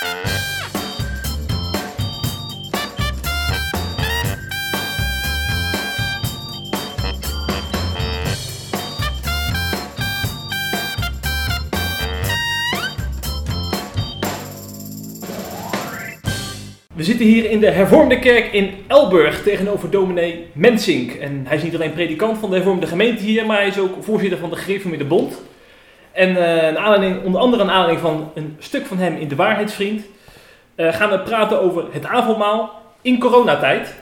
We zitten hier in de hervormde kerk in Elburg tegenover dominee Mensink. En hij is niet alleen predikant van de hervormde gemeente hier, maar hij is ook voorzitter van de Gereformeerde Bond. En eh, een aanleiding, onder andere een aanleiding van een stuk van hem in De Waarheidsvriend, eh, gaan we praten over het avondmaal in coronatijd.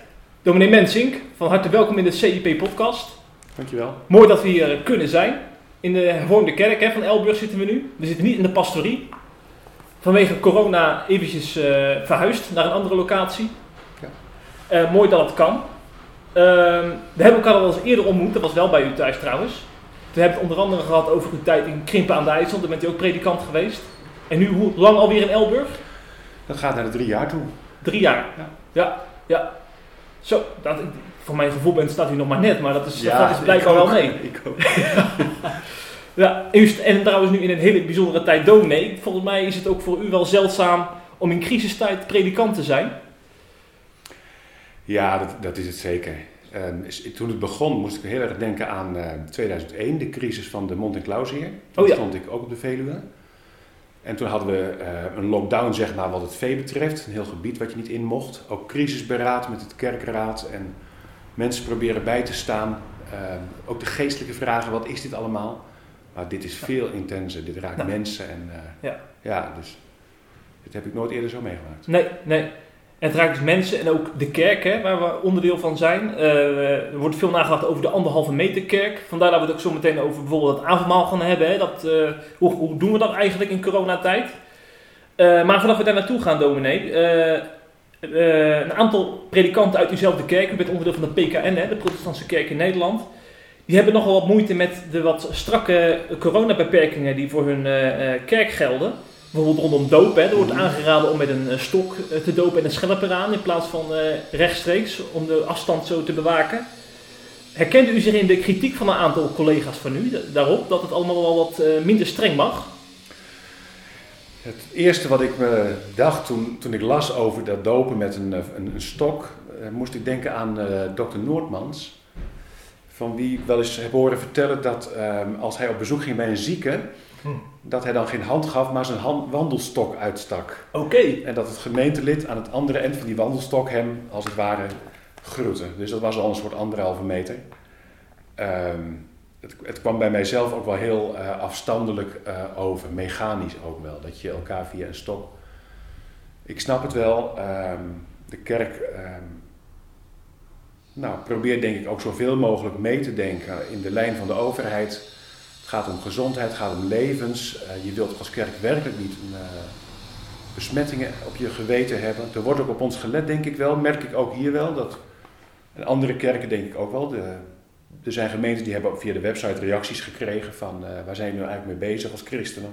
Dominee Mensink, van harte welkom in de CIP-podcast. Dankjewel. Mooi dat we hier eh, kunnen zijn. In de hervormde kerk hè, van Elburg zitten we nu. We zitten niet in de pastorie. Vanwege corona eventjes eh, verhuisd naar een andere locatie. Ja. Mooi dat het kan. Ehm, we hebben elkaar al eens eerder ontmoet. Dat was wel bij u thuis trouwens. Toen hebben we het onder andere gehad over uw tijd in Krimpen aan de IJssel. Daar bent u ook predikant geweest. En nu hoe lang alweer in Elburg? Dat gaat naar de drie jaar toe. Drie jaar. Ja. Ja, ja. Zo, dat, voor mijn gevoel bent staat u nog maar net, maar dat is, Ja, dat is blijkbaar wel mee. Ik ook. Ja, en trouwens nu in een hele bijzondere tijd dominee. Volgens mij is het ook voor u wel zeldzaam om in crisistijd predikant te zijn. Ja, dat, dat is het zeker. Ehm, is- toen het begon moest ik heel erg denken aan eh, 2001, de crisis van de Mont en Clausier. Toen Oh ja. stond ik ook op de Veluwe. En toen hadden we eh, een lockdown, zeg maar, wat het vee betreft. Een heel gebied wat je niet in mocht. Ook crisisberaad met het kerkraad en mensen proberen bij te staan. Ehm, ook de geestelijke vragen, wat is dit allemaal? Maar dit is veel intenser. Dit raakt Nou. mensen. En, eh, Ja. ja, dus dit heb ik nooit eerder zo meegemaakt. Nee, nee. Het raakt dus mensen en ook de kerk, hè, waar we onderdeel van zijn. Eh, er wordt veel nagedacht over de anderhalve meter kerk. Vandaar dat we het ook zo meteen over bijvoorbeeld het avondmaal gaan hebben. Hè. Dat, eh, hoe, hoe doen we dat eigenlijk in coronatijd? Eh, maar voordat we daar naartoe gaan, dominee. een aantal predikanten uit uzelfde kerk. U bent onderdeel van de PKN, hè, de Protestantse Kerk in Nederland. Die hebben nogal wat moeite met de wat strakke coronabeperkingen die voor hun kerk gelden. Bijvoorbeeld rondom doop. Hè. Er wordt aangeraden om met een eh, stok eh, te dopen en een schelp eraan in plaats van eh, rechtstreeks om de afstand zo te bewaken. Herkende u zich in de kritiek van een aantal collega's van u da- daarop dat het allemaal wel wat minder streng mag? Het eerste wat ik me dacht toen, toen ik las over dat dopen met een, een, stok, moest ik denken aan dokter Noordmans. Van wie ik wel eens heb horen vertellen dat ehm, als hij op bezoek ging bij een zieke, Hm. dat hij dan geen hand gaf, maar zijn hand, wandelstok uitstak. Oké. En dat het gemeentelid aan het andere eind van die wandelstok hem, als het ware, groette. Dus dat was al een soort anderhalve meter. Ehm, het, het kwam bij mijzelf ook wel heel eh, afstandelijk eh, over, mechanisch ook wel. Dat je elkaar via een stok. Ik snap het wel. ehm, de kerk ehm, nou, probeert denk ik ook zoveel mogelijk mee te denken in de lijn van de overheid. Het gaat om gezondheid, het gaat om levens. Eh, je wilt als kerk werkelijk niet een, eh, besmettingen op je geweten hebben. Er wordt ook op ons gelet, denk ik wel. Merk ik ook hier wel. Dat, en andere kerken denk ik ook wel. De, er zijn gemeenten die hebben ook via de website reacties gekregen van eh, waar zijn jullie nou eigenlijk mee bezig als christenen.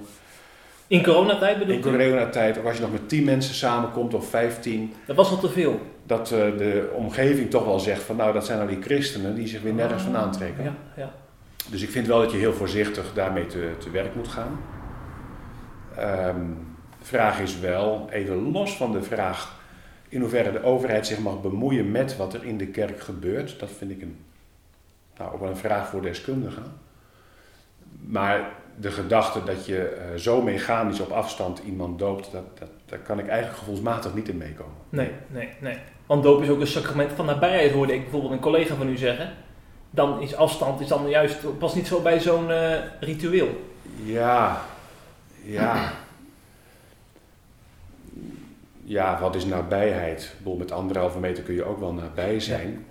In coronatijd In bedoelt u? coronatijd, ook als je nog met 10 mensen samenkomt of 15, Dat was al te veel. dat de omgeving toch wel zegt van nou dat zijn al die christenen die zich weer nergens van aantrekken. Ja, ja. Dus ik vind wel dat je heel voorzichtig daarmee te, te werk moet gaan. Ehm, de vraag is wel, even los van de vraag in hoeverre de overheid zich mag bemoeien met wat er in de kerk gebeurt. Dat vind ik een, nou, ook wel een vraag voor deskundigen. Maar de gedachte dat je eh, zo mechanisch op afstand iemand doopt, dat, dat, daar kan ik eigenlijk gevoelsmatig niet in meekomen. Nee, nee, nee. Want doop is ook een sacrament van nabijheid, hoorde ik bijvoorbeeld een collega van u zeggen. Dan is afstand is dan juist pas niet zo bij zo'n eh, ritueel. Ja, ja. Ja, wat is nabijheid? Ik bedoel, met anderhalve meter kun je ook wel nabij zijn.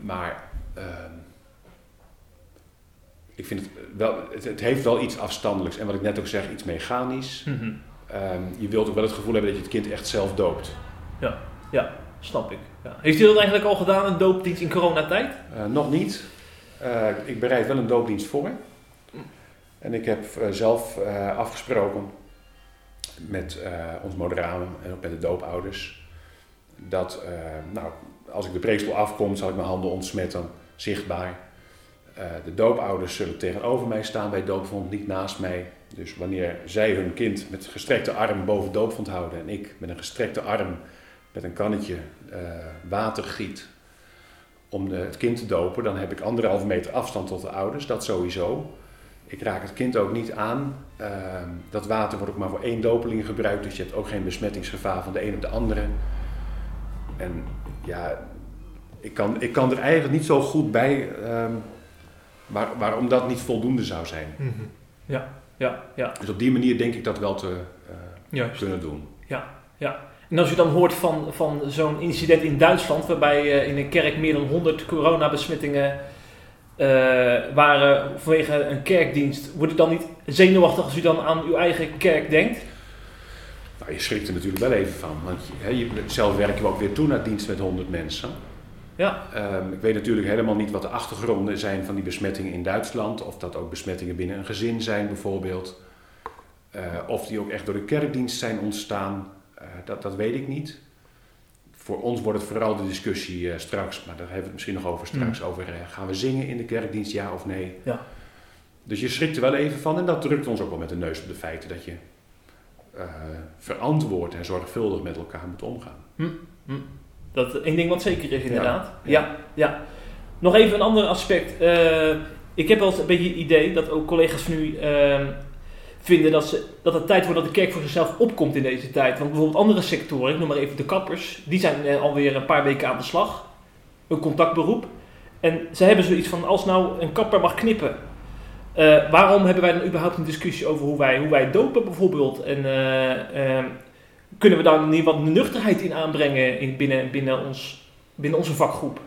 Maar ehm, ik vind het wel, het, het heeft wel iets afstandelijks. En wat ik net ook zeg, iets mechanisch. Ehm, je wilt ook wel het gevoel hebben dat je het kind echt zelf doopt. Snap ik. Heeft u dat eigenlijk al gedaan, een doopdienst in coronatijd? Eh, nog niet. Eh, ik bereid wel een doopdienst voor. En ik heb eh, zelf afgesproken met ons moderamen en ook met de doopouders. Dat, nou, als ik de preekstoel afkom, zal ik mijn handen ontsmetten, zichtbaar. De doopouders zullen tegenover mij staan bij doopvond, niet naast mij. Dus wanneer zij hun kind met gestrekte arm boven doopvond houden en ik met een gestrekte arm met een kannetje uh, water giet om de, het kind te dopen, dan heb ik anderhalve meter afstand tot de ouders, dat sowieso. Ik raak het kind ook niet aan. Uh, dat water wordt ook maar voor één dopeling gebruikt, dus je hebt ook geen besmettingsgevaar van de een op de andere. En ja, ik kan, ik kan er eigenlijk niet zo goed bij um, waar, waarom dat niet voldoende zou zijn. Mm -hmm. Ja, ja, ja. Dus op die manier denk ik dat wel te uh, kunnen doen. Ja, ja. En als je dan hoort van, van zo'n incident in Duitsland, waarbij uh, in een kerk meer dan 100 coronabesmettingen uh, waren vanwege een kerkdienst, wordt u dan niet zenuwachtig als u dan aan uw eigen kerk denkt? Nou, je schrikt er natuurlijk wel even van. Want hè, je, zelf werken we ook weer toe naar dienst met 100 mensen. Ja. Um, ik weet natuurlijk helemaal niet wat de achtergronden zijn van die besmettingen in Duitsland. Of dat ook besmettingen binnen een gezin zijn bijvoorbeeld. Uh, of die ook echt door de kerkdienst zijn ontstaan. Uh, dat, dat weet ik niet. Voor ons wordt het vooral de discussie uh, straks, maar daar hebben we het misschien nog over straks. Mm. Over gaan we zingen in de kerkdienst, ja of nee? Ja. Dus je schrikt er wel even van en dat drukt ons ook wel met de neus op de feiten dat je verantwoord en zorgvuldig met elkaar moet omgaan. Mm. Mm. Dat één ding wat zeker is, inderdaad. Ja, ja. ja. Nog even een ander aspect. Uh, ik heb wel eens een beetje het idee dat ook collega's van u uh, vinden dat, ze, dat het tijd wordt dat de kerk voor zichzelf opkomt in deze tijd. Want bijvoorbeeld andere sectoren, ik noem maar even de kappers, die zijn uh, alweer een paar weken aan de slag. Een contactberoep. En ze hebben zoiets van, als nou een kapper mag knippen, uh, waarom hebben wij dan überhaupt een discussie over hoe wij, hoe wij dopen bijvoorbeeld? En uh, kunnen we daar niet wat nuchterheid in aanbrengen in, binnen, binnen, ons, binnen onze vakgroep?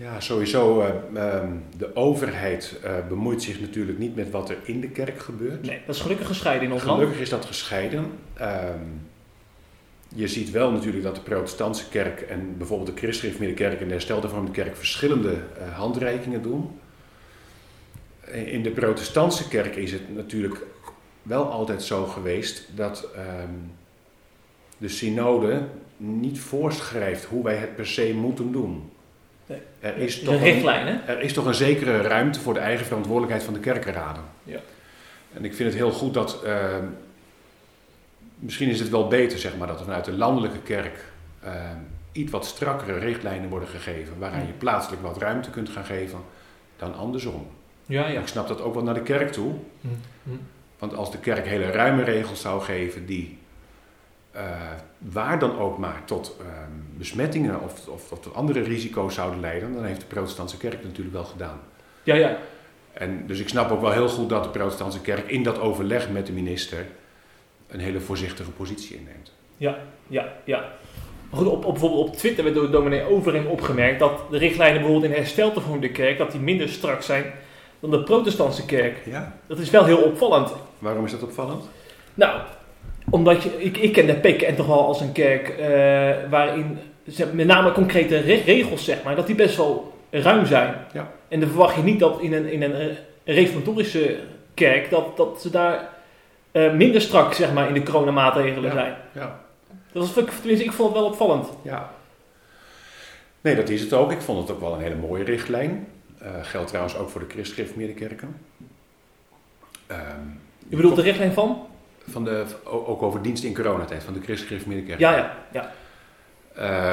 Ja, sowieso. Uh, um, de overheid uh, bemoeit zich natuurlijk niet met wat er in de kerk gebeurt. Nee, dat is gelukkig gescheiden in ons gelukkig land. Gelukkig is dat gescheiden. Um, je ziet wel natuurlijk dat de protestantse kerk en bijvoorbeeld de christelijke kerk en de herstelde vormde kerk verschillende uh, handreikingen doen. In de protestantse kerk is het natuurlijk wel altijd zo geweest dat um, de synode niet voorschrijft hoe wij het per se moeten doen. Er, is toch een richtlijn, hè? er is toch een zekere ruimte voor de eigen verantwoordelijkheid van de kerkenraden. Ja. En ik vind het heel goed dat. Uh, misschien is het wel beter, zeg maar, dat er vanuit de landelijke kerk uh, iets wat strakkere richtlijnen worden gegeven, waaraan je plaatselijk wat ruimte kunt gaan geven, dan andersom. Ja, ja. Ik snap dat ook wel naar de kerk toe. Hm, hm. Want als de kerk hele ruime regels zou geven die uh, waar dan ook maar tot uh, besmettingen of, of, tot andere risico's zouden leiden, dan heeft de protestantse kerk het natuurlijk wel gedaan. Ja, ja. En dus ik snap ook wel heel goed dat de protestantse kerk in dat overleg met de minister een hele voorzichtige positie inneemt. Ja, ja, ja. Maar goed, op, op, bijvoorbeeld op Twitter werd door dominee Overing opgemerkt dat de richtlijnen bijvoorbeeld in herstel te de kerk, dat die minder strak zijn dan de protestantse kerk. Ja. Dat is wel heel opvallend. Waarom is dat opvallend? Nou, omdat je, ik, ik ken de PKN toch wel als een kerk uh, waarin met name concrete regels, zeg maar, dat die best wel ruim zijn. Ja. En dan verwacht je niet dat in een, in een reformatorische kerk, dat, dat ze daar uh, minder strak, zeg maar, in de coronamaatregelen ja. zijn. Ja. Dat was, tenminste, ik vond het wel opvallend. Ja. Nee, dat is het ook. Ik vond het ook wel een hele mooie richtlijn. Uh, geldt trouwens ook voor de christelijke kerken. Um, U bedoelt de richtlijn van? Van de, ook over dienst in coronatijd, van de christelijke kerken. Ja, ja, ja.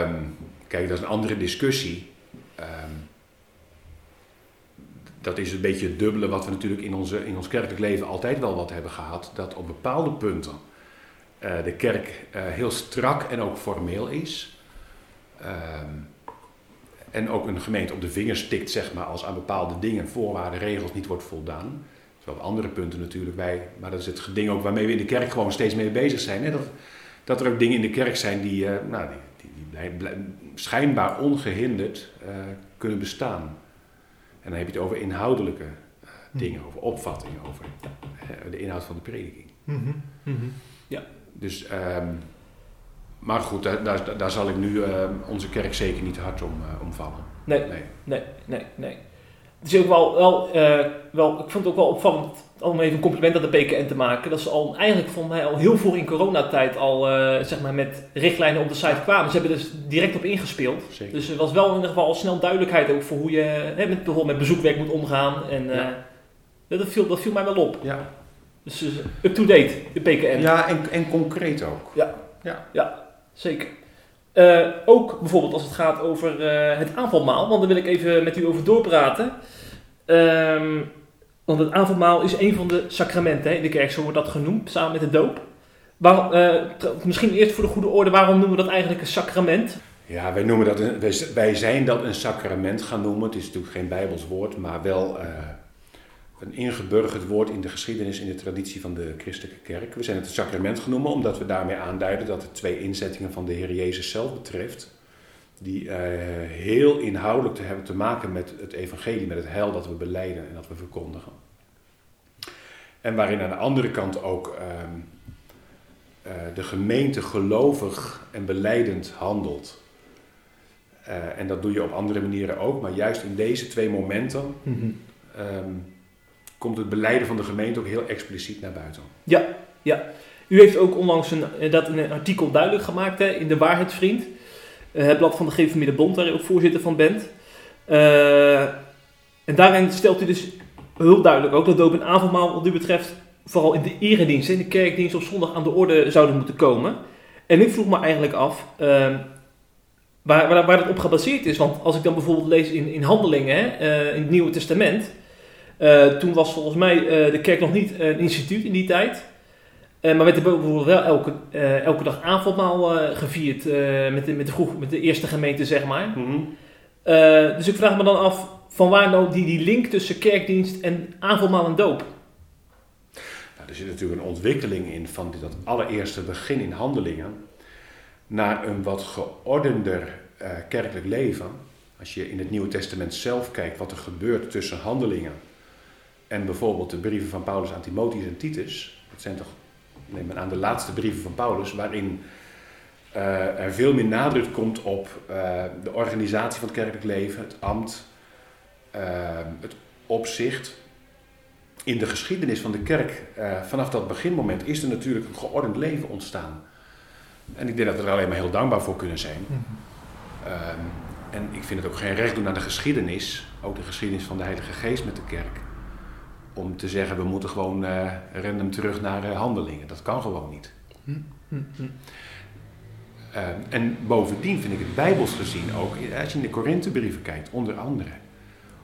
Um, kijk, dat is een andere discussie. Um, dat is een beetje het dubbele wat we natuurlijk in, onze, in ons kerkelijk leven altijd wel wat hebben gehad. Dat op bepaalde punten uh, de kerk uh, heel strak en ook formeel is. Um, en ook een gemeente op de vingers tikt, zeg maar, als aan bepaalde dingen, voorwaarden, regels niet wordt voldaan. Terwijl op andere punten natuurlijk wij, maar dat is het ding ook waarmee we in de kerk gewoon steeds mee bezig zijn. Hè? Dat, dat er ook dingen in de kerk zijn die, uh, nou, die, die, die blij, blij, schijnbaar ongehinderd uh, kunnen bestaan. En dan heb je het over inhoudelijke uh, dingen, over opvattingen, over de inhoud van de prediking. Mm -hmm. Mm -hmm. Ja. Dus, um, maar goed, daar, daar, daar, zal ik nu uh, onze kerk zeker niet hard om, om vallen. Nee, nee, nee, nee. nee. Het is ook wel, wel, eh, wel, ik vond het ook wel opvallend om even een compliment aan de PKN te maken. Dat ze al eigenlijk volgens mij al heel vroeg in coronatijd al uh, zeg maar met richtlijnen op de site kwamen. Ze hebben dus direct op ingespeeld. Zeker. Dus er was wel in ieder geval al snel duidelijkheid ook voor hoe je hè, met, bijvoorbeeld met bezoekwerk moet omgaan. En uh, Ja. dat, viel, dat viel mij wel op. Ja, Dus uh, up-to-date, de PKN. ja en, en concreet ook. Zeker. Eh, ook bijvoorbeeld als het gaat over eh, het avondmaal, want daar wil ik even met u over doorpraten. Ehm, want het avondmaal is een van de sacramenten hè, in de kerk, zo wordt dat genoemd, samen met de doop. Waarom, eh, misschien eerst voor de goede orde, waarom noemen we dat eigenlijk een sacrament? Ja, wij, noemen dat wij, zijn dat een sacrament gaan noemen. Het is natuurlijk geen Bijbels woord, maar wel een ingeburgerd woord in de geschiedenis, in de traditie van de christelijke kerk. We zijn het sacrament genoemd omdat we daarmee aanduiden dat het twee inzettingen van de Heer Jezus zelf betreft. Die eh, heel inhoudelijk te hebben te maken met het evangelie, met het heil dat we beleiden en dat we verkondigen. En waarin aan de andere kant ook ehm, eh, de gemeente gelovig en beleidend handelt. Eh, en dat doe je op andere manieren ook, maar juist in deze twee momenten ehm, komt het beleiden van de gemeente ook heel expliciet naar buiten. U heeft ook onlangs een, eh, dat een artikel duidelijk gemaakt hè, in de Waarheidsvriend. Eh, het blad van de Gereformeerde Bond, waar u ook voorzitter van bent. Eh, en daarin stelt u dus heel duidelijk ook dat doop en avondmaal wat u betreft vooral in de eredienst, in de kerkdienst op zondag aan de orde zouden moeten komen. En ik vroeg me eigenlijk af ehm, waar, waar, waar dat op gebaseerd is. Want als ik dan bijvoorbeeld lees in, in Handelingen, hè, in het Nieuwe Testament, eh, toen was volgens mij eh, de kerk nog niet een instituut in die tijd. Eh, maar werd er bijvoorbeeld wel elke, elke dag avondmaal gevierd met, de, met, de vroeg, met de eerste gemeente, zeg maar. Eh, dus ik vraag me dan af, van waar nou die, die link tussen kerkdienst en avondmaal en doop? Nou, er zit natuurlijk een ontwikkeling in van dat allereerste begin in handelingen naar een wat geordender kerkelijk leven. Als je in het Nieuwe Testament zelf kijkt wat er gebeurt tussen handelingen en bijvoorbeeld de brieven van Paulus aan Timotheus en Titus. Dat zijn toch, neem aan, de laatste brieven van Paulus, waarin eh, er veel meer nadruk komt op eh, de organisatie van het kerkelijk leven, het ambt, eh, het opzicht. In de geschiedenis van de kerk, vanaf dat beginmoment, is er natuurlijk een geordend leven ontstaan. En ik denk dat we er alleen maar heel dankbaar voor kunnen zijn. Ehm, en ik vind het ook geen recht doen aan de geschiedenis, ook de geschiedenis van de Heilige Geest met de kerk, om te zeggen we moeten gewoon eh, random terug naar eh, handelingen. Dat kan gewoon niet. Ehm, en bovendien vind ik het bijbels gezien ook, als je in de Korinthebrieven kijkt, onder andere,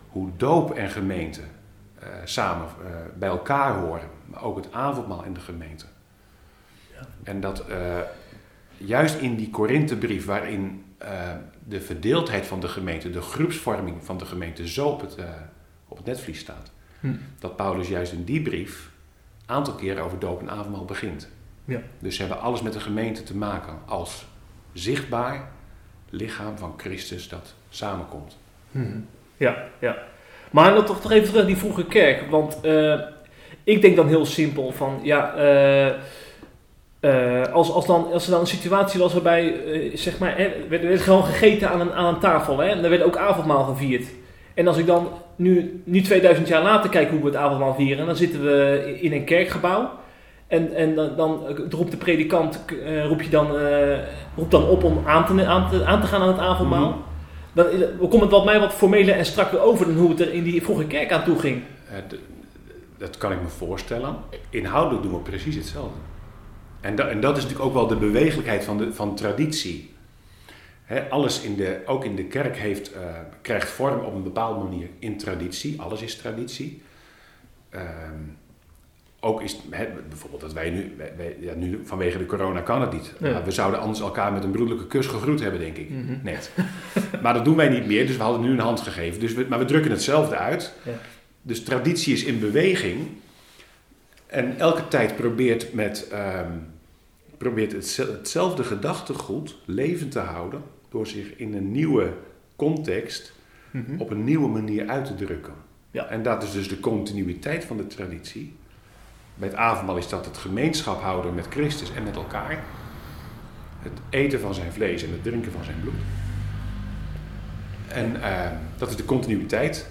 hoe doop en gemeente eh, samen eh, bij elkaar horen, maar ook het avondmaal in de gemeente. Ja. En dat eh, juist in die Korinthebrief, waarin eh, de verdeeldheid van de gemeente, de groepsvorming van de gemeente zo op het, eh, op het netvlies staat, Hm. dat Paulus juist in die brief een aantal keren over doop en avondmaal begint. Ja. Dus ze hebben alles met de gemeente te maken als zichtbaar lichaam van Christus dat samenkomt. Ja, ja. Maar dan toch, toch even terug die vroege kerk. Want eh, ik denk dan heel simpel van, ja, eh, eh, als, als, dan, als er dan een situatie was waarbij, zeg maar, hè, werd, werd gewoon gegeten aan een, aan een tafel. Hè, en er werd ook avondmaal gevierd. En als ik dan nu, nu 2000 jaar later kijk hoe we het avondmaal vieren, dan zitten we in een kerkgebouw. En, en dan, dan roept de predikant, eh, roep je dan, roept dan op om aan te, aan, te, aan te gaan aan het avondmaal. Mhm. Dan komt het wat mij wat formeler en strakker over dan hoe het er in die vroege kerk aan toe ging. Eh, dat kan ik me voorstellen. Inhoudelijk doen we precies hetzelfde. En, da- en dat is natuurlijk ook wel de bewegelijkheid van, de, van traditie. Alles in de, ook in de kerk heeft, eh, krijgt vorm op een bepaalde manier in traditie. Alles is traditie. Ehm, ook is hè, bijvoorbeeld dat wij nu, wij, wij- ja, nu vanwege de corona kan het niet. Maar we zouden anders elkaar met een broederlijke kus gegroet hebben, denk ik. Net. maar dat doen wij niet meer, dus we hadden nu een hand gegeven. Dus we, maar we drukken hetzelfde uit. Ja. Dus traditie is in beweging. En elke tijd probeert, met, ehm, probeert hetze- hetzelfde gedachtegoed levend te houden. Door zich in een nieuwe context op een nieuwe manier uit te drukken. Ja. En dat is dus de continuïteit van de traditie. Bij het avondmaal is dat het gemeenschap houden met Christus en met elkaar. Het eten van zijn vlees en het drinken van zijn bloed. En eh, dat is de continuïteit.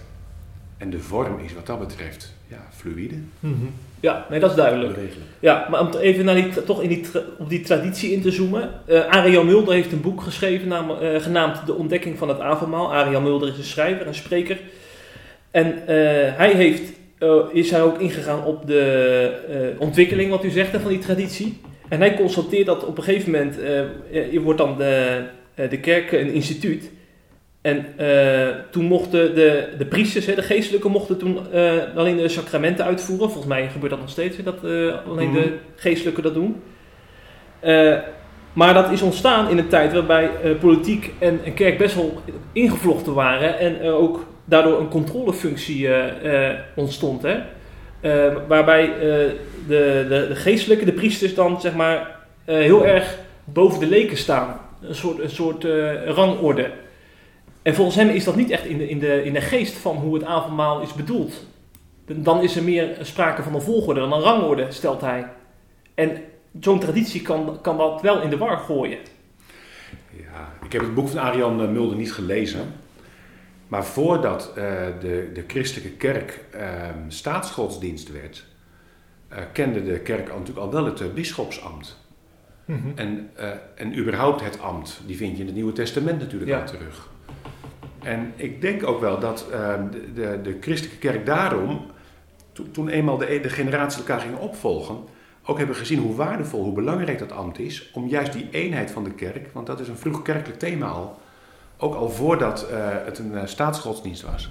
En de vorm is wat dat betreft ja, fluïde, Mhm. Ja, nee, dat is duidelijk. Ja, maar om even naar die, toch in die, op die traditie in te zoomen. Eh Ariel Mulder heeft een boek geschreven naam- eh, genaamd De Ontdekking van het Avondmaal. Ariel Mulder is een schrijver, een spreker. En eh, hij heeft, is hij ook ingegaan op de ontwikkeling, wat u zegt, van die traditie. En hij constateert dat op een gegeven moment, je wordt dan de, de kerk een instituut. En eh, toen mochten de, de priesters, hè, de geestelijken, mochten toen eh, alleen de sacramenten uitvoeren. Volgens mij gebeurt dat nog steeds, dat eh, alleen Mhm. de geestelijken dat doen. Maar dat is ontstaan in een tijd waarbij politiek en, en kerk best wel ingevlochten waren. En ook daardoor een controlefunctie ontstond. Hè? Waarbij de, de, de geestelijke, de priesters dan zeg maar heel erg boven de leken staan. Een soort, een soort rangorde. En volgens hem is dat niet echt in de, in, de, in de geest van hoe het avondmaal is bedoeld. Dan is er meer sprake van een volgorde dan een rangorde, stelt hij. En zo'n traditie kan, kan dat wel in de war gooien. Ja, ik heb het boek van Arian eh, Mulder niet gelezen. Maar voordat eh, de, de christelijke kerk eh, staatsgodsdienst werd, eh, kende de kerk natuurlijk al wel het uh, bisschopsambt. En, uh, en überhaupt het ambt, die vind je in het Nieuwe Testament natuurlijk Ja. al terug. En ik denk ook wel dat uh, de, de, de christelijke kerk daarom, to, toen eenmaal de, de generaties elkaar gingen opvolgen, ook hebben gezien hoe waardevol, hoe belangrijk dat ambt is, om juist die eenheid van de kerk, want dat is een vroeg kerkelijk thema al, ook al voordat uh, het een uh, staatsgodsdienst was,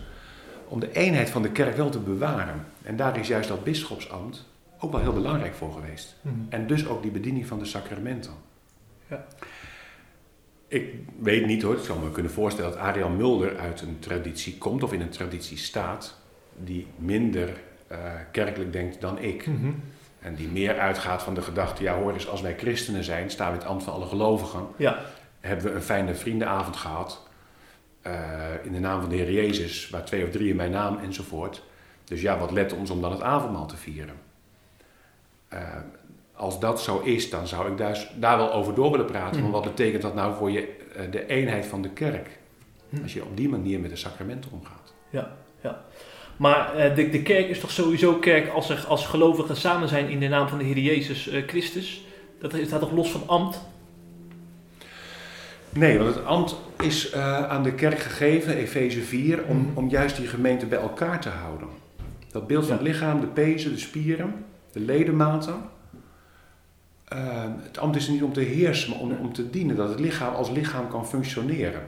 om de eenheid van de kerk wel te bewaren. En daar is juist dat bisschopsambt ook wel heel belangrijk voor geweest. Hmm. En dus ook die bediening van de sacramenten. Ja. Ik weet niet hoor, ik zou me kunnen voorstellen dat Ariel Mulder uit een traditie komt of in een traditie staat die minder uh, kerkelijk denkt dan ik. Mm-hmm. En die meer uitgaat van de gedachte, ja hoor eens, als wij christenen zijn, staan we in het ambt van alle gelovigen. Ja. Hebben we een fijne vriendenavond gehad, uh, in de naam van de Heer Jezus, waar twee of drie in mijn naam enzovoort. Dus ja, wat let ons om dan het avondmaal te vieren. Uh, als dat zo is, dan zou ik daar, daar wel over door willen praten. Mhm. Maar wat betekent dat nou voor je, uh, de eenheid van de kerk? Mhm. Als je op die manier met de sacramenten omgaat. Ja, ja. Maar uh, de, de kerk is toch sowieso kerk als er als gelovigen samen zijn in de naam van de Heer Jezus uh, Christus? Dat staat toch los van ambt? Nee, want het ambt is uh, aan de kerk gegeven, Efeze 4, om, Mhm. om juist die gemeente bij elkaar te houden. Dat beeld van Ja. het lichaam, de pezen, de spieren, de ledematen. Uh, het ambt is niet om te heersen, maar om, om te dienen, dat het lichaam als lichaam kan functioneren.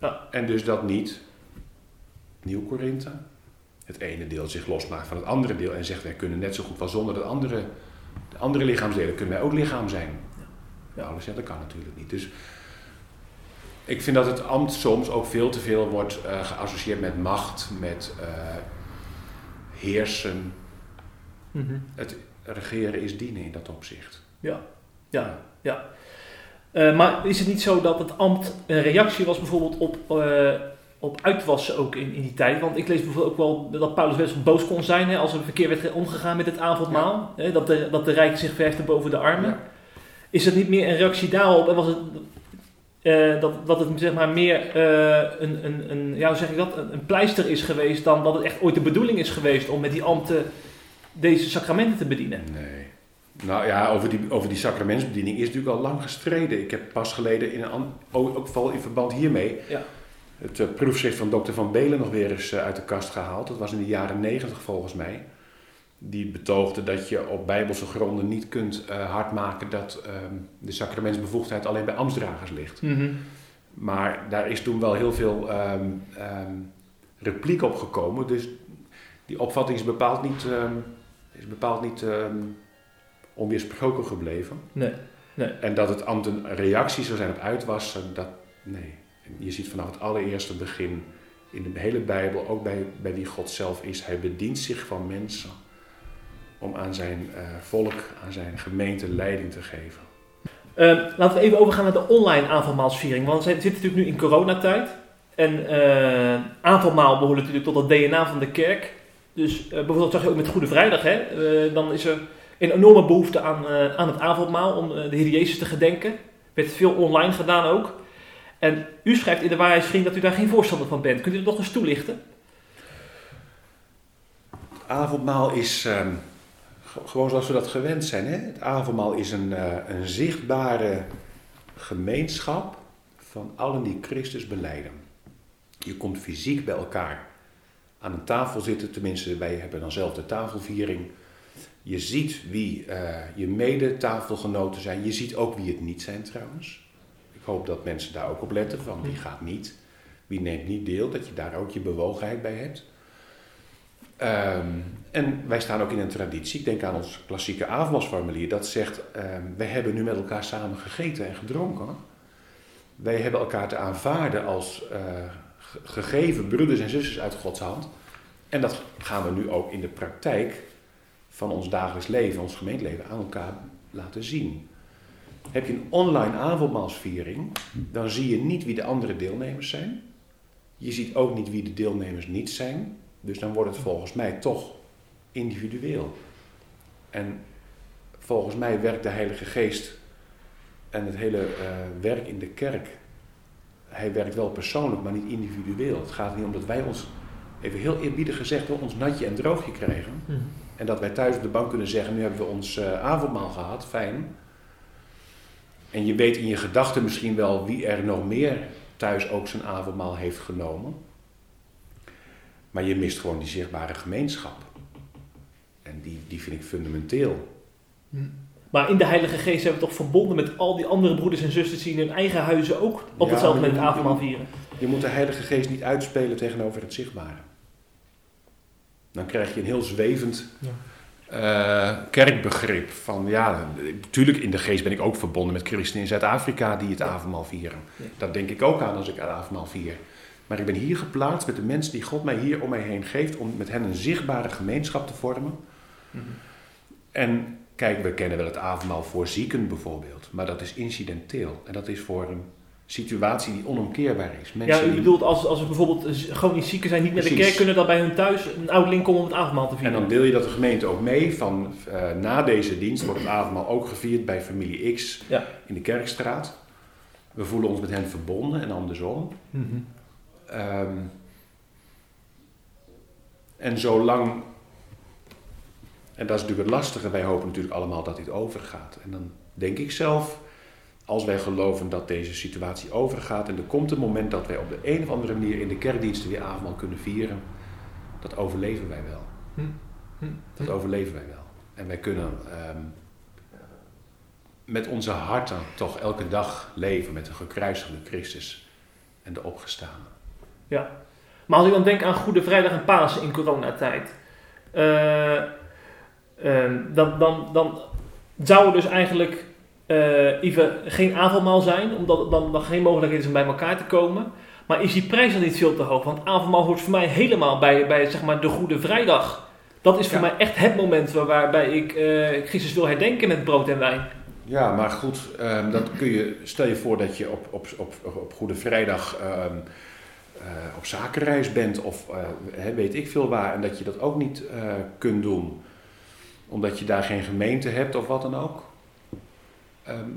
Ja. En dus dat niet, Nieuw Korinthe, het ene deel zich losmaakt van het andere deel en zegt wij kunnen net zo goed wel zonder dat andere, de andere lichaamsdelen kunnen wij ook lichaam zijn. Ja. Dat kan natuurlijk niet. Dus ik vind dat het ambt soms ook veel te veel wordt uh, geassocieerd met macht, met uh, heersen. Mhm. Het regeren is dienen in dat opzicht. Ja, ja, ja. Uh, maar is het niet zo dat het ambt een reactie was bijvoorbeeld op, uh, op uitwassen ook in, in die tijd? Want ik lees bijvoorbeeld ook wel dat Paulus best wel boos kon zijn hè, als er verkeer werd omgegaan met het avondmaal. Hè, dat, de, dat de rijken zich verheften boven de armen. Ja. Is het niet meer een reactie daarop? En was het, uh, dat, dat het zeg maar meer een, een, een, ja, hoe zeg ik dat, een, een, pleister is geweest dan dat het echt ooit de bedoeling is geweest om met die ambten deze sacramenten te bedienen? Nee. Nou ja, over die, over die sacramentsbediening is natuurlijk al lang gestreden. Ik heb pas geleden, in een, ook vooral in verband hiermee, ja. het uh, proefschrift van dokter Van Belen nog weer eens uh, uit de kast gehaald. Dat was in de jaren negentig volgens mij. Die betoogde dat je op bijbelse gronden niet kunt uh, hardmaken dat um, de sacramentsbevoegdheid alleen bij ambtsdragers ligt. Mm -hmm. Maar daar is toen wel heel veel um, um, repliek op gekomen. Dus die opvatting is bepaald niet, is bepaald niet onweersproken gebleven. Nee, nee. En dat het ambt een reactie zou zijn op uitwassen, dat nee. Je ziet vanaf het allereerste begin in de hele Bijbel, ook bij, bij wie God zelf is, hij bedient zich van mensen om aan zijn uh, volk, aan zijn gemeente leiding te geven. Uh, laten we even overgaan naar de online avondmaalsviering. Want we zitten natuurlijk nu in coronatijd. En uh, avondmaal behoort natuurlijk tot het DNA van de kerk. Dus uh, bijvoorbeeld zag je ook met Goede Vrijdag. Hè? dan is er een enorme behoefte aan, uh, aan het avondmaal om de Heer Jezus te gedenken. Werd veel online gedaan ook. En u schrijft in de Waarheidsvriend dat u daar geen voorstander van bent. Kunt u dat nog eens toelichten? avondmaal is ehm, gewoon zoals we dat gewend zijn. Hè? Het avondmaal is een, eh, een zichtbare gemeenschap van allen die Christus beleiden. Je komt fysiek bij elkaar aan een tafel zitten, tenminste wij hebben dan zelf de tafelviering. Je ziet wie eh, je mede-tafelgenoten zijn. Je ziet ook wie het niet zijn trouwens. Ik hoop dat mensen daar ook op letten, van wie gaat niet, wie neemt niet deel, dat je daar ook je bewogenheid bij hebt. Ehm, en wij staan ook in een traditie, ik denk aan ons klassieke avondmaalsformulier, dat zegt, ehm, wij hebben nu met elkaar samen gegeten en gedronken. Wij hebben elkaar te aanvaarden als eh, gegeven broeders en zusters uit Gods hand. En dat gaan we nu ook in de praktijk van ons dagelijks leven, ons gemeenteleven aan elkaar laten zien. Heb je een online avondmaalsviering, dan zie je niet wie de andere deelnemers zijn. Je ziet ook niet wie de deelnemers niet zijn. Dus dan wordt het volgens mij toch individueel. En volgens mij werkt de Heilige Geest en het hele eh, werk in de kerk. Hij werkt wel persoonlijk, maar niet individueel. Het gaat niet om dat wij ons, even heel eerbiedig gezegd, hoor, ons natje en droogje krijgen. En dat wij thuis op de bank kunnen zeggen, nu hebben we ons eh, avondmaal gehad, fijn. En je weet in je gedachten misschien wel wie er nog meer thuis ook zijn avondmaal heeft genomen. Maar je mist gewoon die zichtbare gemeenschap. En die, die vind ik fundamenteel. Maar in de Heilige Geest hebben we toch verbonden met al die andere broeders en zusters die in hun eigen huizen ook op Ja, hetzelfde moment avondmaal vieren. Je moet de Heilige Geest niet uitspelen tegenover het zichtbare. Dan krijg je een heel zwevend Ja. eh, kerkbegrip. Van ja, natuurlijk in de geest ben ik ook verbonden met christenen in Zuid-Afrika die het avondmaal vieren. Dat denk ik ook aan als ik het avondmaal vier. Maar ik ben hier geplaatst met de mensen die God mij hier om mij heen geeft, om met hen een zichtbare gemeenschap te vormen. Mhm. En kijk, we kennen wel het avondmaal voor zieken bijvoorbeeld, maar dat is incidenteel. En dat is voor een situatie die onomkeerbaar is. Ja, Mensen u die- bedoelt als, als er bijvoorbeeld chronisch zieken zijn, niet naar de kerk kunnen, dat bij hun thuis een ouderling komen om het avondmaal te En vieren. dan deel je dat de gemeente ook mee van eh, na deze dienst wordt het avondmaal ook gevierd bij familie X Ja. in de Kerkstraat. We voelen ons met hen verbonden en andersom. Mhm. Ehm, en zolang, en dat is natuurlijk het lastige, wij hopen natuurlijk allemaal dat dit overgaat. En dan denk ik zelf, als wij geloven dat deze situatie overgaat en er komt een moment dat wij op de een of andere manier in de kerkdiensten weer avondmaal kunnen vieren, dat overleven wij wel. Hm. Hm. Dat overleven wij wel. En wij kunnen ehm, met onze harten toch elke dag leven met de gekruisigde Christus en de opgestane. Maar als ik dan denk aan Goede Vrijdag en Pasen in coronatijd, eh, ehm, dan, dan, dan zou er dus eigenlijk eh, even geen avondmaal zijn, omdat dan, dan geen mogelijkheid is om bij elkaar te komen. Maar is die prijs dan niet veel te hoog? Want avondmaal hoort voor mij helemaal bij, bij zeg maar, de Goede Vrijdag. Dat is voor Ja. mij echt het moment waar, waarbij ik eh, Christus wil herdenken met brood en wijn. Ja, maar goed, ehm, dat kun je, stel je voor dat je op, op, op, op Goede Vrijdag ehm, eh, op zakenreis bent of eh, weet ik veel waar en dat je dat ook niet eh, kunt doen omdat je daar geen gemeente hebt of wat dan ook. Ehm,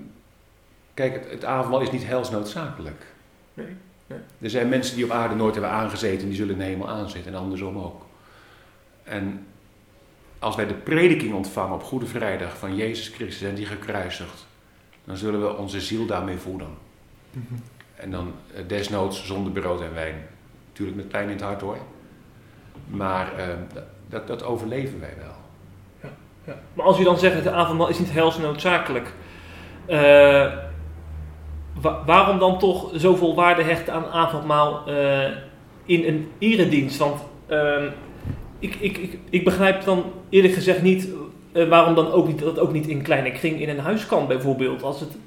kijk, het, het avondmaal is niet helsnoodzakelijk. Nee, nee. Er zijn mensen die op aarde nooit hebben aangezeten, die zullen in de hemel aanzitten en andersom ook. En als wij de prediking ontvangen op Goede Vrijdag van Jezus Christus en die gekruisigd, dan zullen we onze ziel daarmee voeden. En dan eh, desnoods zonder brood en wijn. Natuurlijk met pijn in het hart hoor. Maar eh, dat, dat overleven wij wel. Ja. Maar als u dan zegt, het avondmaal is niet helsnoodzakelijk. eh wa- waarom dan toch zoveel waarde hechten aan avondmaal eh, in een eredienst? Want ehm, ik, ik, ik, ik begrijp dan eerlijk gezegd niet eh, waarom dan ook niet, dat ook niet in kleine kring in een huis kan bijvoorbeeld. Als het,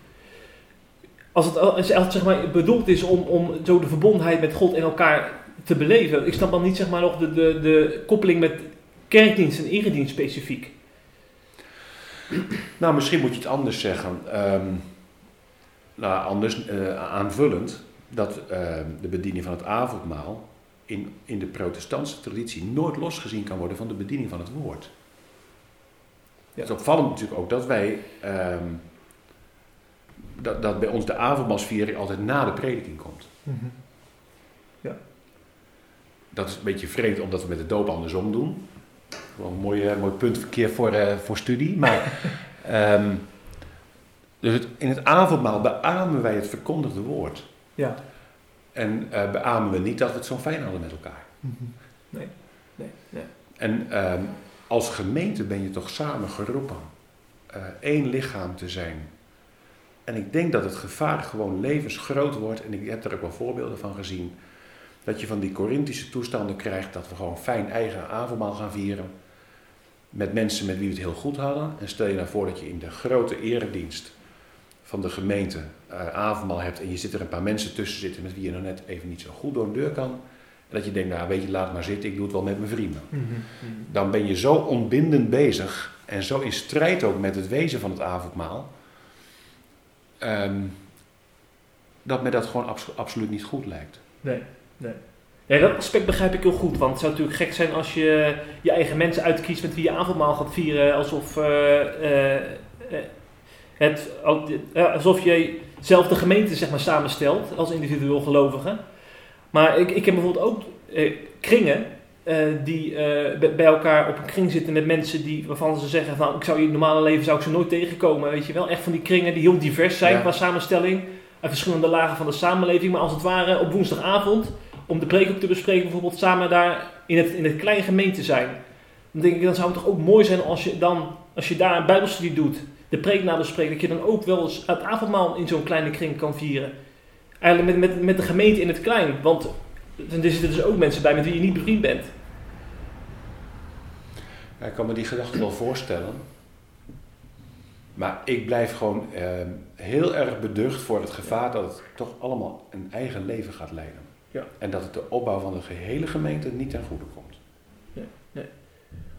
als het, als het zeg maar, bedoeld is om, om zo de verbondenheid met God en elkaar te beleven. Ik snap dan niet zeg maar, nog de, de, de koppeling met kerkdienst en eredienst specifiek. Nou, misschien moet je het anders zeggen. Ehm, nou, anders eh, aanvullend. Dat ehm, de bediening van het avondmaal in, in de protestantse traditie nooit losgezien kan worden van de bediening van het woord. Het is opvallend natuurlijk ook dat wij, ehm, dat, dat bij ons de avondmaalsviering altijd na de prediking komt. Dat is een beetje vreemd omdat we met de doop andersom doen. Wel een mooi, eh, mooi puntverkeer voor, eh, voor studie. Maar, ehm, dus het, in het avondmaal beamen wij het verkondigde woord. Ja. En eh, beamen we niet dat we het zo fijn hadden met elkaar. Nee, nee, nee. En ehm, als gemeente ben je toch samen geroepen één lichaam te zijn. En ik denk dat het gevaar gewoon levensgroot wordt. En ik heb er ook wel voorbeelden van gezien. Dat je van die Corinthische toestanden krijgt dat we gewoon fijn eigen avondmaal gaan vieren. Met mensen met wie we het heel goed hadden. En stel je nou voor dat je in de grote eredienst van de gemeente eh, avondmaal hebt. En je zit er een paar mensen tussen zitten met wie je nog net even niet zo goed door een deur kan. En dat je denkt, nou weet je, laat maar zitten, ik doe het wel met mijn vrienden. Dan ben je zo ontbindend bezig en zo in strijd ook met het wezen van het avondmaal. ehm, dat me dat gewoon abso- absoluut niet goed lijkt. Nee, nee. Ja, dat aspect begrijp ik heel goed. Want het zou natuurlijk gek zijn als je je eigen mensen uitkiest met wie je avondmaal gaat vieren. Alsof, eh, het, al- alsof je zelf de gemeente zeg maar, samenstelt als individueel gelovige. Maar ik, ik heb bijvoorbeeld ook kringen die bij elkaar op een kring zitten met mensen die, waarvan ze zeggen van ik zou in het normale leven zou ik ze nooit tegenkomen. Weet je wel? Echt van die kringen die heel divers zijn Ja. qua samenstelling. Uit verschillende lagen van de samenleving. Maar als het ware op woensdagavond om de preek ook te bespreken, bijvoorbeeld samen daar in het, in het klein gemeente zijn. Dan denk ik, dan zou het toch ook mooi zijn als je dan, als je daar een bijbelstudie doet, de preek nabespreekt, dat je dan ook wel eens het avondmaal in zo'n kleine kring kan vieren. Eigenlijk met, met, met de gemeente in het klein, want er zitten dus ook mensen bij met wie je niet bevriend bent. Ja, ik kan me die gedachte wel voorstellen. Maar ik blijf gewoon ehm, heel erg beducht voor het gevaar dat het toch allemaal een eigen leven gaat leiden. Ja. En dat het de opbouw van de gehele gemeente niet ten goede komt.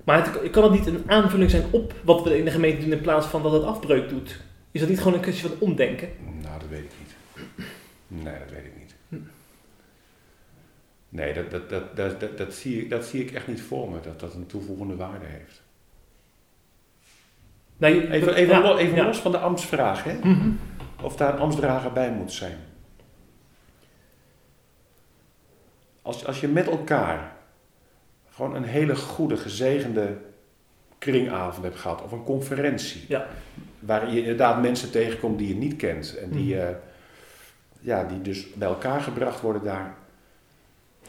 Maar het, kan het niet een aanvulling zijn op wat we in de gemeente doen in plaats van dat het afbreuk doet? Is dat niet gewoon een kwestie van omdenken? Nou, dat weet ik niet. Nee, dat weet ik niet. Hm. Nee, dat, dat, dat, dat, dat, dat zie ik, dat zie ik echt niet voor me, dat dat een toevoegende waarde heeft. Je- Even, even, ja, lo- even ja. los van de ambtsvraag, hè? Mhm. of daar een ambtsdrager bij moet zijn. Als, als je met elkaar gewoon een hele goede, gezegende kringavond hebt gehad, of een conferentie, Ja. waar je inderdaad mensen tegenkomt die je niet kent en die, Mhm. eh, ja, die dus bij elkaar gebracht worden daar.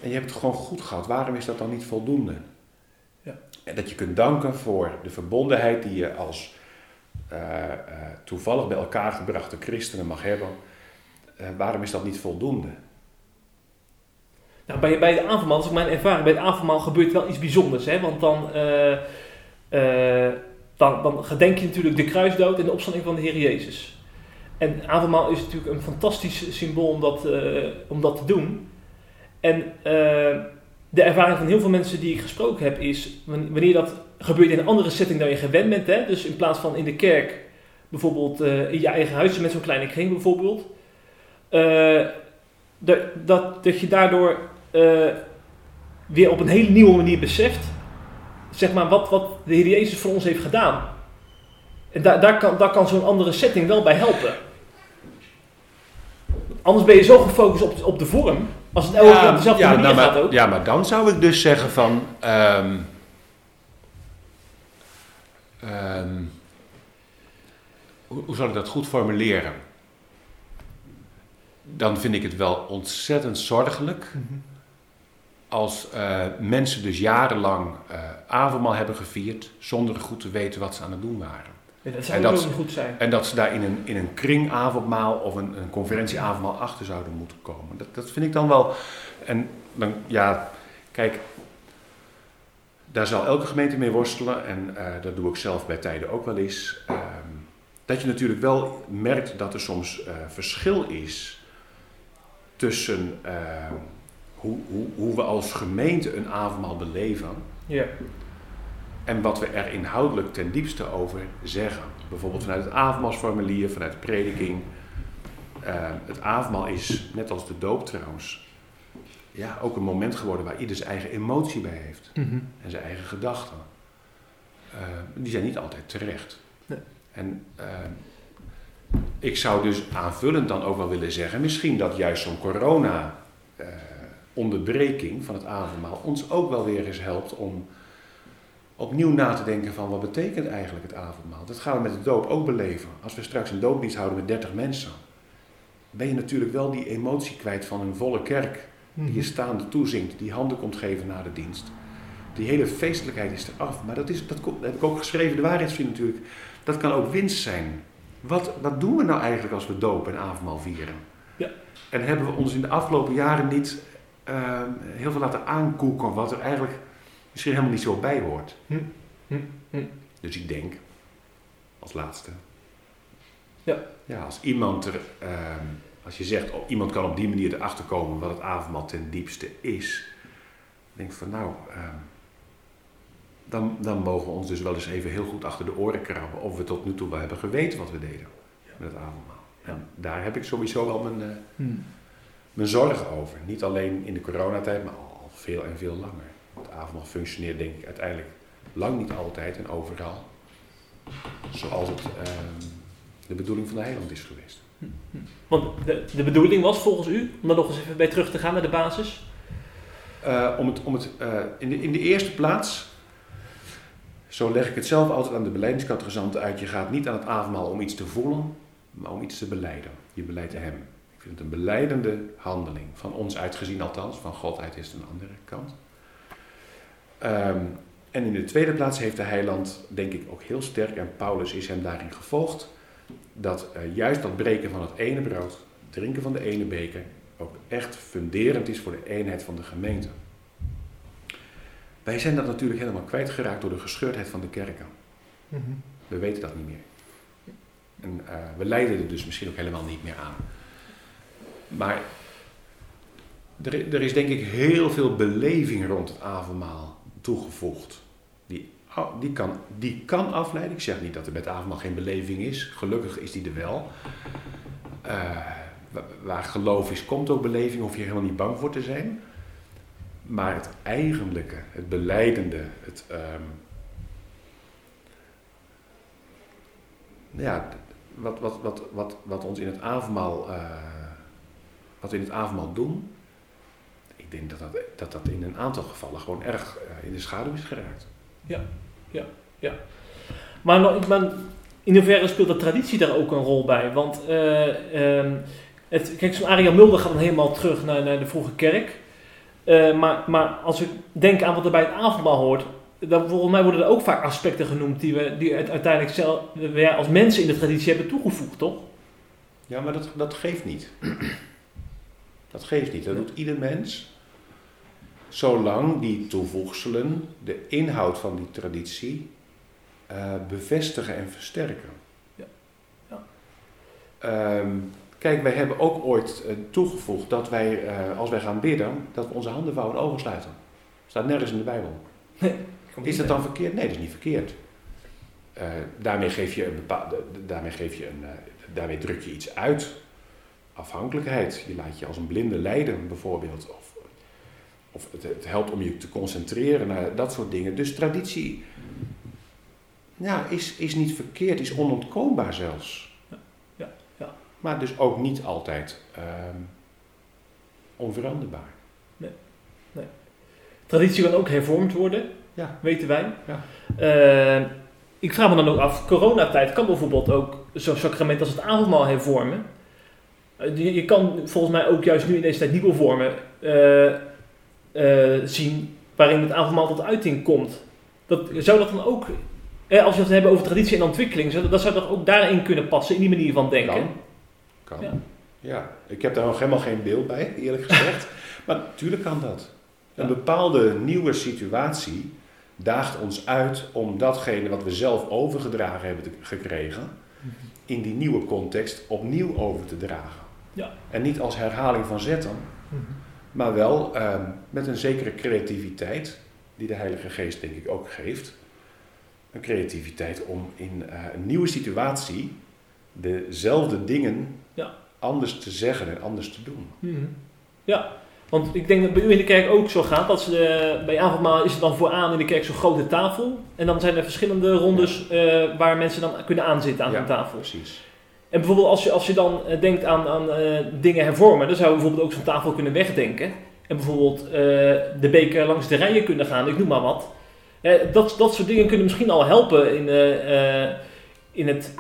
En je hebt het gewoon goed gehad. Waarom is dat dan niet voldoende? Ja. En dat je kunt danken voor de verbondenheid die je als eh, eh, toevallig bij elkaar gebrachte christenen mag hebben. Waarom is dat niet voldoende? Nou, bij, bij de avondmaal, dat is ook mijn ervaring, bij het avondmaal gebeurt wel iets bijzonders. Hè? Want dan, eh, eh, dan, dan gedenk je natuurlijk de kruisdood en de opstanding van de Heer Jezus. En avondmaal is natuurlijk een fantastisch symbool om dat, eh, om dat te doen. En de ervaring van heel veel mensen die ik gesproken heb is, wan- wanneer dat gebeurt in een andere setting dan je gewend bent, hè? dus in plaats van in de kerk, bijvoorbeeld in je eigen huis met zo'n kleine kring bijvoorbeeld, dat, dat, dat je daardoor eh, weer op een hele nieuwe manier beseft, zeg maar, wat, wat de Heer Jezus voor ons heeft gedaan. En daar, daar kan, daar kan zo'n andere setting wel bij helpen. Anders ben je zo gefocust op, op de vorm, als het elke keer op dezelfde manier nou, gaat maar, ook. ja, maar dan zou ik dus zeggen van... ehm, ehm, hoe, hoe zal ik dat goed formuleren? Dan vind ik het wel ontzettend zorgelijk Mhm. Als eh, mensen dus jarenlang eh avondmaal hebben gevierd zonder goed te weten wat ze aan het doen waren. Ja, dat zou En dat- goed zijn. En dat ze daar in een, in een kringavondmaal of een, een conferentieavondmaal achter zouden moeten komen. Dat, dat vind ik dan wel. En dan, ja, kijk, daar zal elke gemeente mee worstelen. En eh, dat doe ik zelf bij tijden ook wel eens. Ehm, dat je natuurlijk wel merkt dat er soms verschil is tussen eh, hoe, hoe, hoe we als gemeente een avondmaal beleven. Ja. En wat we er inhoudelijk ten diepste over zeggen. Bijvoorbeeld vanuit het avondmaalsformulier, vanuit de prediking. Eh, het avondmaal is, net als de doop trouwens, ja, ook een moment geworden waar ieder zijn eigen emotie bij heeft. Mhm. En zijn eigen gedachten. Eh, die zijn niet altijd terecht. Nee. En eh, ik zou dus aanvullend dan ook wel willen zeggen, misschien dat juist zo'n corona onderbreking van het avondmaal ons ook wel weer eens helpt om opnieuw na te denken van wat betekent eigenlijk het avondmaal. Dat gaan we met de doop ook beleven. Als we straks een doopdienst houden met 30 mensen, ben je natuurlijk wel die emotie kwijt van een volle kerk. Die je staande toezingt, die handen komt geven na de dienst. Die hele feestelijkheid is eraf. Maar dat, is, dat, heb ik ook geschreven, de waarheidsvriend natuurlijk. Dat kan ook winst zijn. Wat, wat doen we nou eigenlijk als we doop en avondmaal vieren? Ja. En hebben we ons in de afgelopen jaren niet uh, heel veel laten aankoeken, wat er eigenlijk misschien helemaal niet zo bij hoort. Hm. Hm. Hm. Dus ik denk, als laatste. Ja. Ja, als iemand er, uh, als je zegt, oh, iemand kan op die manier erachter komen wat het avondmaal ten diepste is. Denk van nou, uh, dan, dan mogen we ons dus wel eens even heel goed achter de oren krabben of we tot nu toe wel hebben geweten wat we deden met het avondmaal. En daar heb ik sowieso wel mijn, uh, Hm. Mijn zorgen over. Niet alleen in de coronatijd, maar al veel en veel langer. Het avondmaal functioneert denk ik uiteindelijk lang niet altijd en overal. Zoals het ehm, de bedoeling van de heiland is geweest. Want de, de bedoeling was volgens u, om daar nog eens even bij terug te gaan naar de basis. Uh, om het, om het, uh, in, de, in de eerste plaats, zo leg ik het zelf altijd aan de beleidingscatechisanten uit. Je gaat niet aan het avondmaal om iets te voelen, maar om iets te beleiden. Je beleidt hem. Vind het een beleidende handeling. Van ons uitgezien althans, van God uit is het een andere kant. Um, en in de tweede plaats heeft de heiland, denk ik, ook heel sterk, en Paulus is hem daarin gevolgd, dat uh, juist dat breken van het ene brood, drinken van de ene beker, ook echt funderend is voor de eenheid van de gemeente. Wij zijn dat natuurlijk helemaal kwijtgeraakt door de gescheurdheid van de kerken. Mm -hmm. We weten dat niet meer. En uh, we leiden er dus misschien ook helemaal niet meer aan. Maar er, er is denk ik heel veel beleving rond het avondmaal toegevoegd. Die, die, kan, die kan afleiden. Ik zeg niet dat er met het avondmaal geen beleving is. Gelukkig is die er wel. Uh, waar geloof is, komt ook beleving. Hoef je helemaal niet bang voor te zijn. Maar het eigenlijke, het beleidende, het... Um, ja, wat, wat, wat, wat, wat ons in het avondmaal... Uh, wat we in het avondmaal doen... Ik denk dat dat, dat, dat in een aantal gevallen gewoon erg uh, in de schaduw is geraakt. Ja, ja, ja. Maar, maar in hoeverre speelt de traditie daar ook een rol bij? Want uh, um, het, kijk, zo'n Ariel Mulder gaat dan helemaal terug naar, naar de vroege kerk. Uh, maar, maar als we denken aan wat er bij het avondmaal hoort, dan volgens mij worden er ook vaak aspecten genoemd die we die uiteindelijk zelf, als mensen in de traditie hebben toegevoegd, toch? Ja, maar dat, dat geeft niet. Dat geeft niet. Dat doet ieder mens. Zolang die toevoegselen de inhoud van die traditie uh, bevestigen en versterken. Ja. ja. Um, kijk, wij hebben ook ooit uh, toegevoegd dat wij, uh, als wij gaan bidden, dat we onze handen vouwen en ogen sluiten. Staat nergens in de Bijbel. Nee, is dat dan verkeerd? Nee, dat is niet verkeerd. Daarmee geef je een bepaalde, daarmee geef je een, daarmee druk je iets uit. Afhankelijkheid. Je laat je als een blinde leiden, bijvoorbeeld. Of, of het, het helpt om je te concentreren naar dat soort dingen. Dus traditie ja, is, is niet verkeerd, is onontkoombaar zelfs. Ja, ja, ja. Maar dus ook niet altijd um, onveranderbaar. Nee, nee. Traditie kan ook hervormd worden, ja. weten wij. Ja. Uh, ik vraag me dan ook af, coronatijd kan bijvoorbeeld ook zo'n sacrament als het avondmaal hervormen. Uh, je, je, kan volgens mij ook juist nu in deze tijd nieuwe vormen uh, zien waarin het avondmaal tot uiting komt. Dat, zou dat dan ook Eh, als we het hebben over traditie en ontwikkeling, zou, dat zou toch ook daarin kunnen passen, in die manier van denken? Kan. kan. Ja. Ja. ik heb daar nog helemaal geen beeld bij, eerlijk gezegd. maar natuurlijk kan dat. Een bepaalde nieuwe situatie daagt ons uit om datgene wat we zelf overgedragen hebben te, gekregen, in die nieuwe context opnieuw over te dragen. Ja. En niet als herhaling van zetten, maar wel uh, met een zekere creativiteit, die de Heilige Geest denk ik ook geeft een creativiteit om in uh, een nieuwe situatie dezelfde dingen ja. anders te zeggen en anders te doen. Mm-hmm. Ja, want ik denk dat bij u in de kerk ook zo gaat. Dat ze, bij avondmaal is het dan vooraan in de kerk zo'n grote tafel. En dan zijn er verschillende rondes ja. uh, waar mensen dan kunnen aanzitten aan ja, een tafel. Precies. En bijvoorbeeld als je, als je dan denkt aan, aan dingen hervormen, dan zou je bijvoorbeeld ook zo'n tafel kunnen wegdenken. En bijvoorbeeld de beker langs de rijen kunnen gaan, ik noem maar wat. Eh, dat, dat soort dingen kunnen misschien al helpen in, eh, eh, in het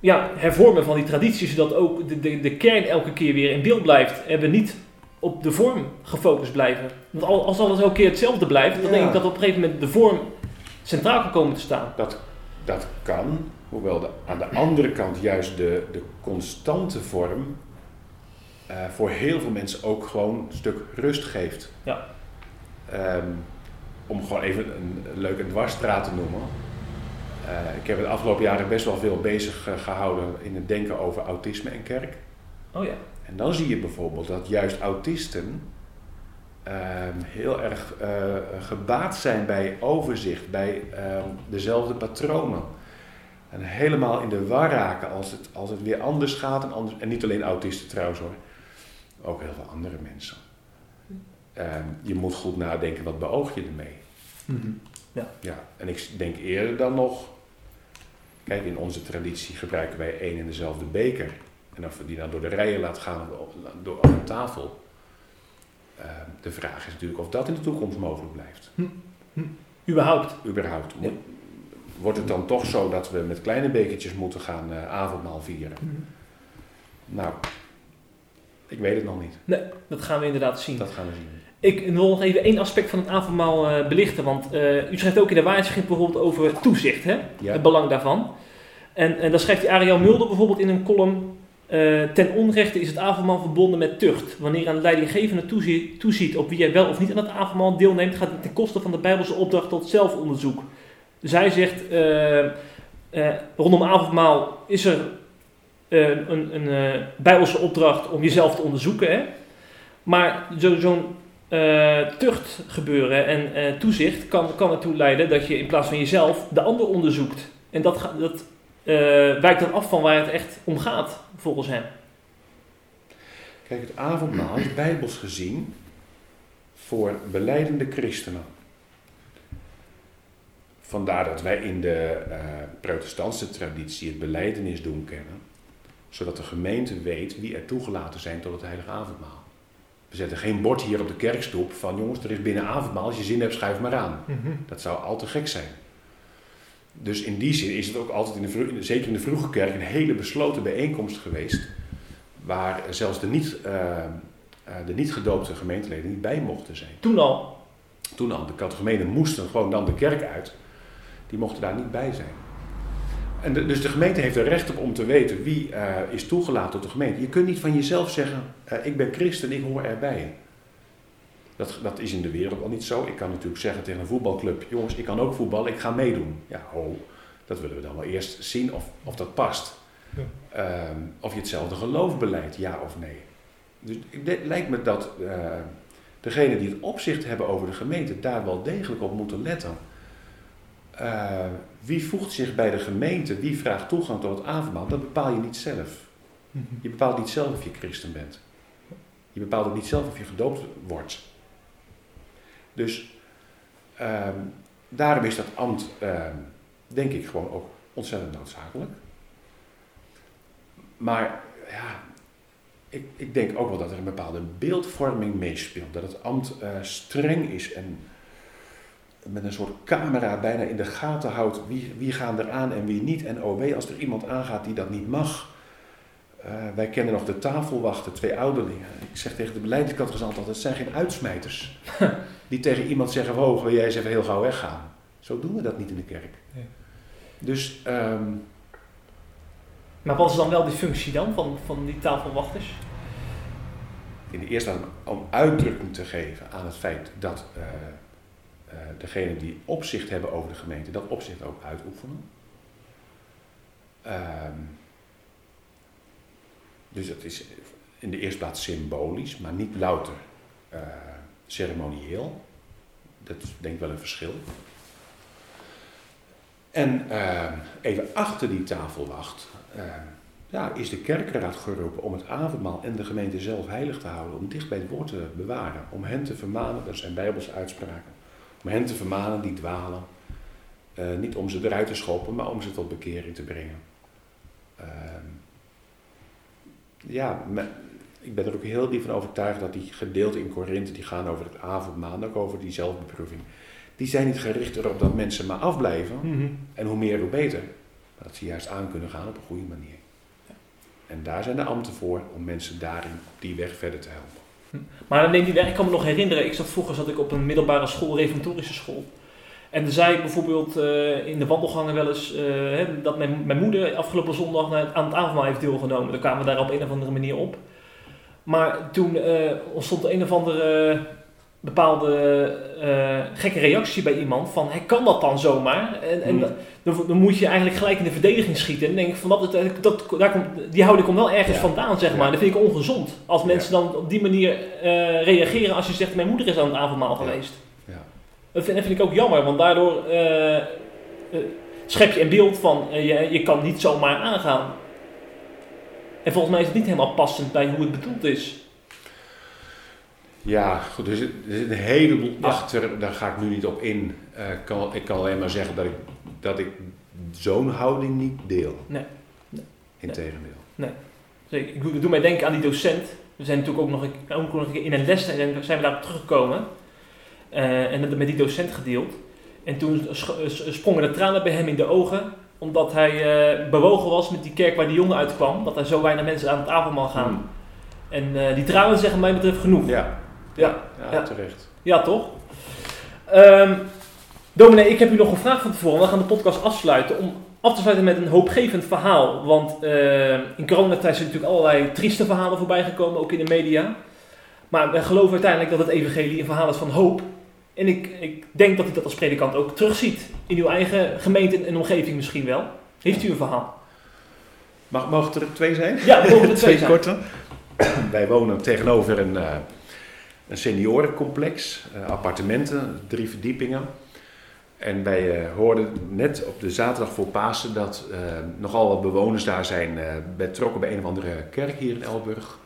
ja, hervormen van die tradities, zodat ook de, de, de kern elke keer weer in beeld blijft en we niet op de vorm gefocust blijven. Want al- als alles elke keer hetzelfde blijft, dan Ja. denk ik dat op een gegeven moment de vorm centraal kan komen te staan. Dat, dat kan, hoewel de, aan de andere kant juist de, de constante vorm eh, voor heel veel mensen ook gewoon een stuk rust geeft. Ja. Ehm, om gewoon even een leuke dwarsstraat te noemen. Eh, ik heb het afgelopen jaren best wel veel bezig eh, gehouden in het denken over autisme en kerk. Oh ja. En dan zie je bijvoorbeeld dat juist autisten ehm, heel erg gebaat zijn bij overzicht, bij ehm, dezelfde patronen. En helemaal in de war raken als het, als het weer anders gaat. En, anders, en niet alleen autisten trouwens hoor, ook heel veel andere mensen. Ehm, je moet goed nadenken, wat beoog je ermee? Ja, en ik denk eerder dan nog. Kijk, in onze traditie gebruiken wij één en dezelfde beker. En of we die dan door de rijen laten gaan of door op een tafel. eh, de vraag is natuurlijk of dat in de toekomst mogelijk blijft. Überhaupt. Überhaupt. Moet- Wordt het dan toch zo dat we met kleine bekertjes moeten gaan eh, avondmaal vieren? Nou, ik weet het nog niet. Nee, dat gaan we inderdaad zien. Dat gaan we zien. Ik wil nog even één aspect van het avondmaal eh, belichten. Want eh, u schrijft ook in de waarheidsschrift bijvoorbeeld over toezicht, hè? Ja. het belang daarvan. En, en dan schrijft die Ariel Mulder bijvoorbeeld in een column... ten onrechte is het avondmaal verbonden met tucht. Wanneer een leidinggevende toezie- toeziet op wie er wel of niet aan het avondmaal deelneemt... gaat het ten koste van de Bijbelse opdracht tot zelfonderzoek. Zij zegt, eh, eh, rondom avondmaal is er eh, een, een Bijbelse opdracht om jezelf te onderzoeken. Hè? Maar zo- zo'n eh, tucht gebeuren en toezicht kan, kan ertoe leiden dat je in plaats van jezelf de ander onderzoekt. En dat, dat wijkt dan af van waar het echt om gaat, volgens hem. Kijk, het avondmaal is bijbels gezien voor beleidende christenen. Vandaar dat wij in de eh, protestantse traditie het beleidenis doen kennen, zodat de gemeente weet wie er toegelaten zijn tot het heilige avondmaal. We zetten geen bord hier op de kerkstoep van jongens, er is binnen avondmaal, als je zin hebt schuif maar aan. Dat zou al te gek zijn. Dus in die zin is het ook altijd, in de, zeker in de vroege kerk, een hele besloten bijeenkomst geweest. Waar zelfs de niet, eh, de niet gedoopte gemeenteleden niet bij mochten zijn. Toen al. Toen al, de catechumenenen moesten gewoon dan de kerk uit. Die mochten daar niet bij zijn. En de- dus de gemeente heeft er recht op om te weten wie is toegelaten tot de gemeente. Je kunt niet van jezelf zeggen, eh, ik ben christen, ik hoor erbij. Dat, dat is in de wereld al niet zo. Ik kan natuurlijk zeggen tegen een voetbalclub, jongens, ik kan ook voetballen, ik ga meedoen. Ja, ho, dat willen we dan wel eerst zien of, of dat past. Ja. Ehm, of je hetzelfde geloof beleidt, ja of nee. Dus het lijkt me dat eh degenen die het opzicht hebben over de gemeente daar wel degelijk op moeten letten. Eh, wie voegt zich bij de gemeente, wie vraagt toegang tot het avondmaal, dat bepaal je niet zelf. Je bepaalt niet zelf of je christen bent. Je bepaalt ook niet zelf of je gedoopt wordt. Dus ehm, daarom is dat ambt, ehm, denk ik, gewoon ook ontzettend noodzakelijk. Maar ja, ik, ik denk ook wel dat er een bepaalde beeldvorming meespeelt. Dat het ambt eh, streng is en met een soort camera bijna in de gaten houdt wie, wie gaan er aan en wie niet. En oh wee, als er iemand aangaat die dat niet mag. Eh, wij kennen nog de tafelwachten, twee ouderlingen. Ik zeg tegen de beleidskatgezant altijd, het zijn geen uitsmijters. die tegen iemand zeggen, wow, wil jij eens even heel gauw weggaan. Zo doen we dat niet in de kerk. Nee. Dus ehm, Maar wat is dan wel die functie dan van, van die tafelwachters? in de eerste plaats om uitdrukking te geven aan het feit dat eh degenen die opzicht hebben over de gemeente, dat opzicht ook uitoefenen. Ehm, dus dat is in de eerste plaats symbolisch, maar niet louter eh, ceremonieel. Dat is denk ik wel een verschil. En ehm, even achter die tafelwacht ehm, ja, is de kerkenraad geroepen om het avondmaal en de gemeente zelf heilig te houden, om dicht bij het woord te bewaren, om hen te vermanen, dat zijn bijbelse uitspraken, om hen te vermanen die dwalen, Eh, niet om ze eruit te schoppen, maar om ze tot bekering te brengen. Ehm, ja, me- ik ben er ook heel diep van overtuigd dat die gedeelten in Korinthe die gaan over het avondmaal, ook over die zelfbeproeving, die zijn niet gericht erop dat mensen maar afblijven. Mhm. En hoe meer, hoe beter. Maar dat ze juist aan kunnen gaan op een goede manier. En daar zijn de ambten voor om mensen daarin op die weg verder te helpen. Maar dan die weg. Ik kan me nog herinneren, ik zat vroeger zat ik op een middelbare school, reformatorische school. En dan zei ik bijvoorbeeld eh, in de wandelgangen wel eens eh, dat mijn, moeder afgelopen zondag aan het avondmaal heeft deelgenomen. Dan kwamen we daar op een of andere manier op. Maar toen eh, ontstond een of andere bepaalde eh, gekke reactie bij iemand van, hey, kan dat dan zomaar? En, en Hmm. dan, dan moet je eigenlijk gelijk in de verdediging schieten. En denk ik van, dat, dat, dat, daar komt, die houding komt wel ergens Ja. vandaan, zeg Ja. maar. Dat vind ik ongezond. Als Ja. mensen dan op die manier eh, reageren als je zegt, mijn moeder is aan het avondmaal Ja. geweest. Ja. Dat vind, dat vind ik ook jammer, want daardoor eh, eh, schep je een beeld van, eh, je, je kan niet zomaar aangaan. En volgens mij is het niet helemaal passend bij hoe het bedoeld is. Ja, goed, er zit, er zit een heleboel Ja. achter, daar ga ik nu niet op in. Eh, ik kan, ik kan alleen maar zeggen dat ik, dat ik zo'n houding niet deel. Nee. Nee. Integendeel. Dus ik, ik doe, mij denken aan die docent. We zijn natuurlijk ook nog, een- ook nog een keer in een les en zijn we daarop teruggekomen. Eh, en dat met die docent gedeeld. En toen s- sprongen de tranen bij hem in de ogen. Omdat hij eh, bewogen was met die kerk waar die jongen uitkwam. Dat er zo weinig mensen aan het avondmaal gaan. Hmm. En eh, die tranen zeggen mij betreft genoeg. Ja, Ja, ja, terecht. Ja, toch? Ehm dominee, ik heb u nog gevraagd van tevoren. We gaan de podcast afsluiten. Om af te sluiten met een hoopgevend verhaal. Want eh, in coronatijd zijn natuurlijk allerlei trieste verhalen voorbij gekomen. Ook in de media. Maar we geloven uiteindelijk dat het evangelie een verhaal is van hoop. En ik, ik denk dat u dat als predikant ook terugziet. In uw eigen gemeente en omgeving misschien wel. Heeft u een verhaal? Mag, mogen er twee zijn? Ja, mogen er twee zijn. korte. Wij wonen tegenover een, eh, een seniorencomplex, eh, appartementen, drie verdiepingen. En wij eh, hoorden net op de zaterdag voor Pasen dat eh, nogal wat bewoners daar zijn betrokken bij een of andere kerk hier in Elburg.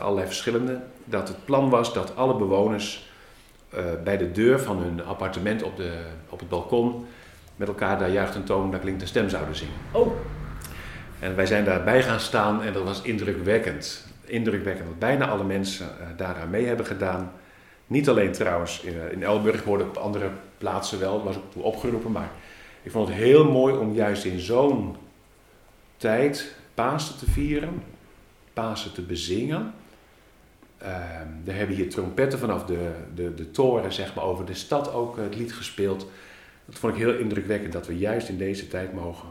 Allerlei verschillende. Dat het plan was dat alle bewoners bij de deur van hun appartement op, de, op het balkon met elkaar daar juicht en toon, daar klinkt een stem zouden zingen. Oh, En wij zijn daarbij gaan staan en dat was indrukwekkend. Indrukwekkend dat bijna alle mensen eh, daaraan mee hebben gedaan. Niet alleen trouwens in, eh, in Elburg, hoorde ik op andere plaatsen wel, was ook toe opgeroepen. Maar ik vond het heel mooi om juist in zo'n tijd Pasen te vieren, Pasen te bezingen. Ehm er hebben hier trompetten vanaf de, de, de toren, zeg maar, over de stad ook het lied gespeeld. Dat vond ik heel indrukwekkend dat we juist in deze tijd mogen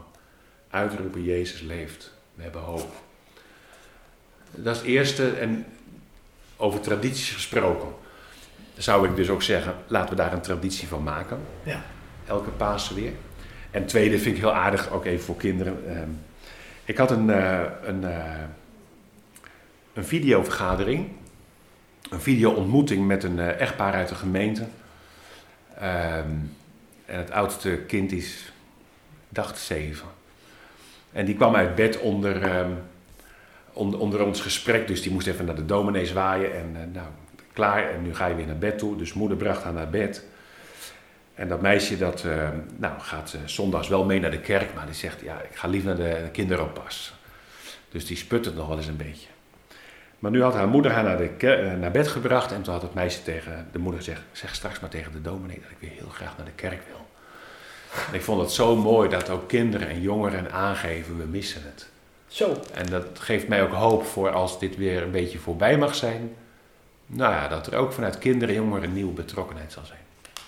uitroepen: Jezus leeft. We hebben hoop. Dat is het eerste. En over tradities gesproken, zou ik dus ook zeggen: laten we daar een traditie van maken. Ja. Elke Pasen weer. En tweede vind ik heel aardig, ook even voor kinderen. Ehm, ik had een, eh, een, eh, een videovergadering, een video-ontmoeting met een eh, echtpaar uit de gemeente. Ehm, en het oudste kind is, dacht zeven. En die kwam uit bed onder, onder, ons gesprek, dus die moest even naar de dominee zwaaien. En eh, nou, klaar, en nu ga je weer naar bed toe. Dus moeder bracht haar naar bed. En dat meisje dat, ehm, nou, gaat eh, zondags wel mee naar de kerk, maar die zegt, ja, ik ga liever naar de kinderoppas. Dus die sputtert nog wel eens een beetje. Maar nu had haar moeder haar naar, de eh, naar bed gebracht en toen had het meisje tegen de moeder gezegd, zeg straks maar tegen de dominee dat ik weer heel graag naar de kerk wil. En ik vond het zo mooi dat ook kinderen en jongeren aangeven, we missen het. Zo. En dat geeft mij ook hoop voor als dit weer een beetje voorbij mag zijn. Nou ja, dat er ook vanuit kinderen en jongeren een nieuwe betrokkenheid zal zijn.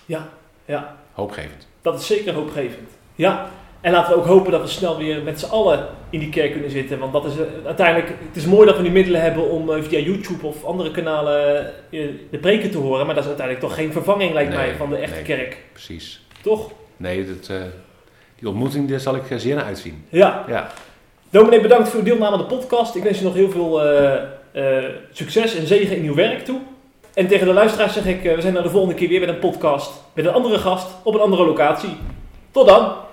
Ja, ja. Hoopgevend. Dat is zeker hoopgevend. Ja, en laten we ook hopen dat we snel weer met z'n allen in die kerk kunnen zitten. Want dat is eh, uiteindelijk, het is mooi dat we nu middelen hebben om eh, via YouTube of andere kanalen eh, de preken te horen. Maar dat is uiteindelijk toch geen vervanging, lijkt Nee, mij, van de echte nee. kerk. Precies. Toch? Nee, dat, die ontmoeting daar zal ik zeer naar uitzien. Ja. Ja, Dominee, bedankt voor uw deelname aan de podcast. Ik wens je nog heel veel eh, eh, succes en zegen in uw werk toe. En tegen de luisteraars zeg ik, eh, we zijn er de volgende keer weer met een podcast met een andere gast op een andere locatie. Tot dan!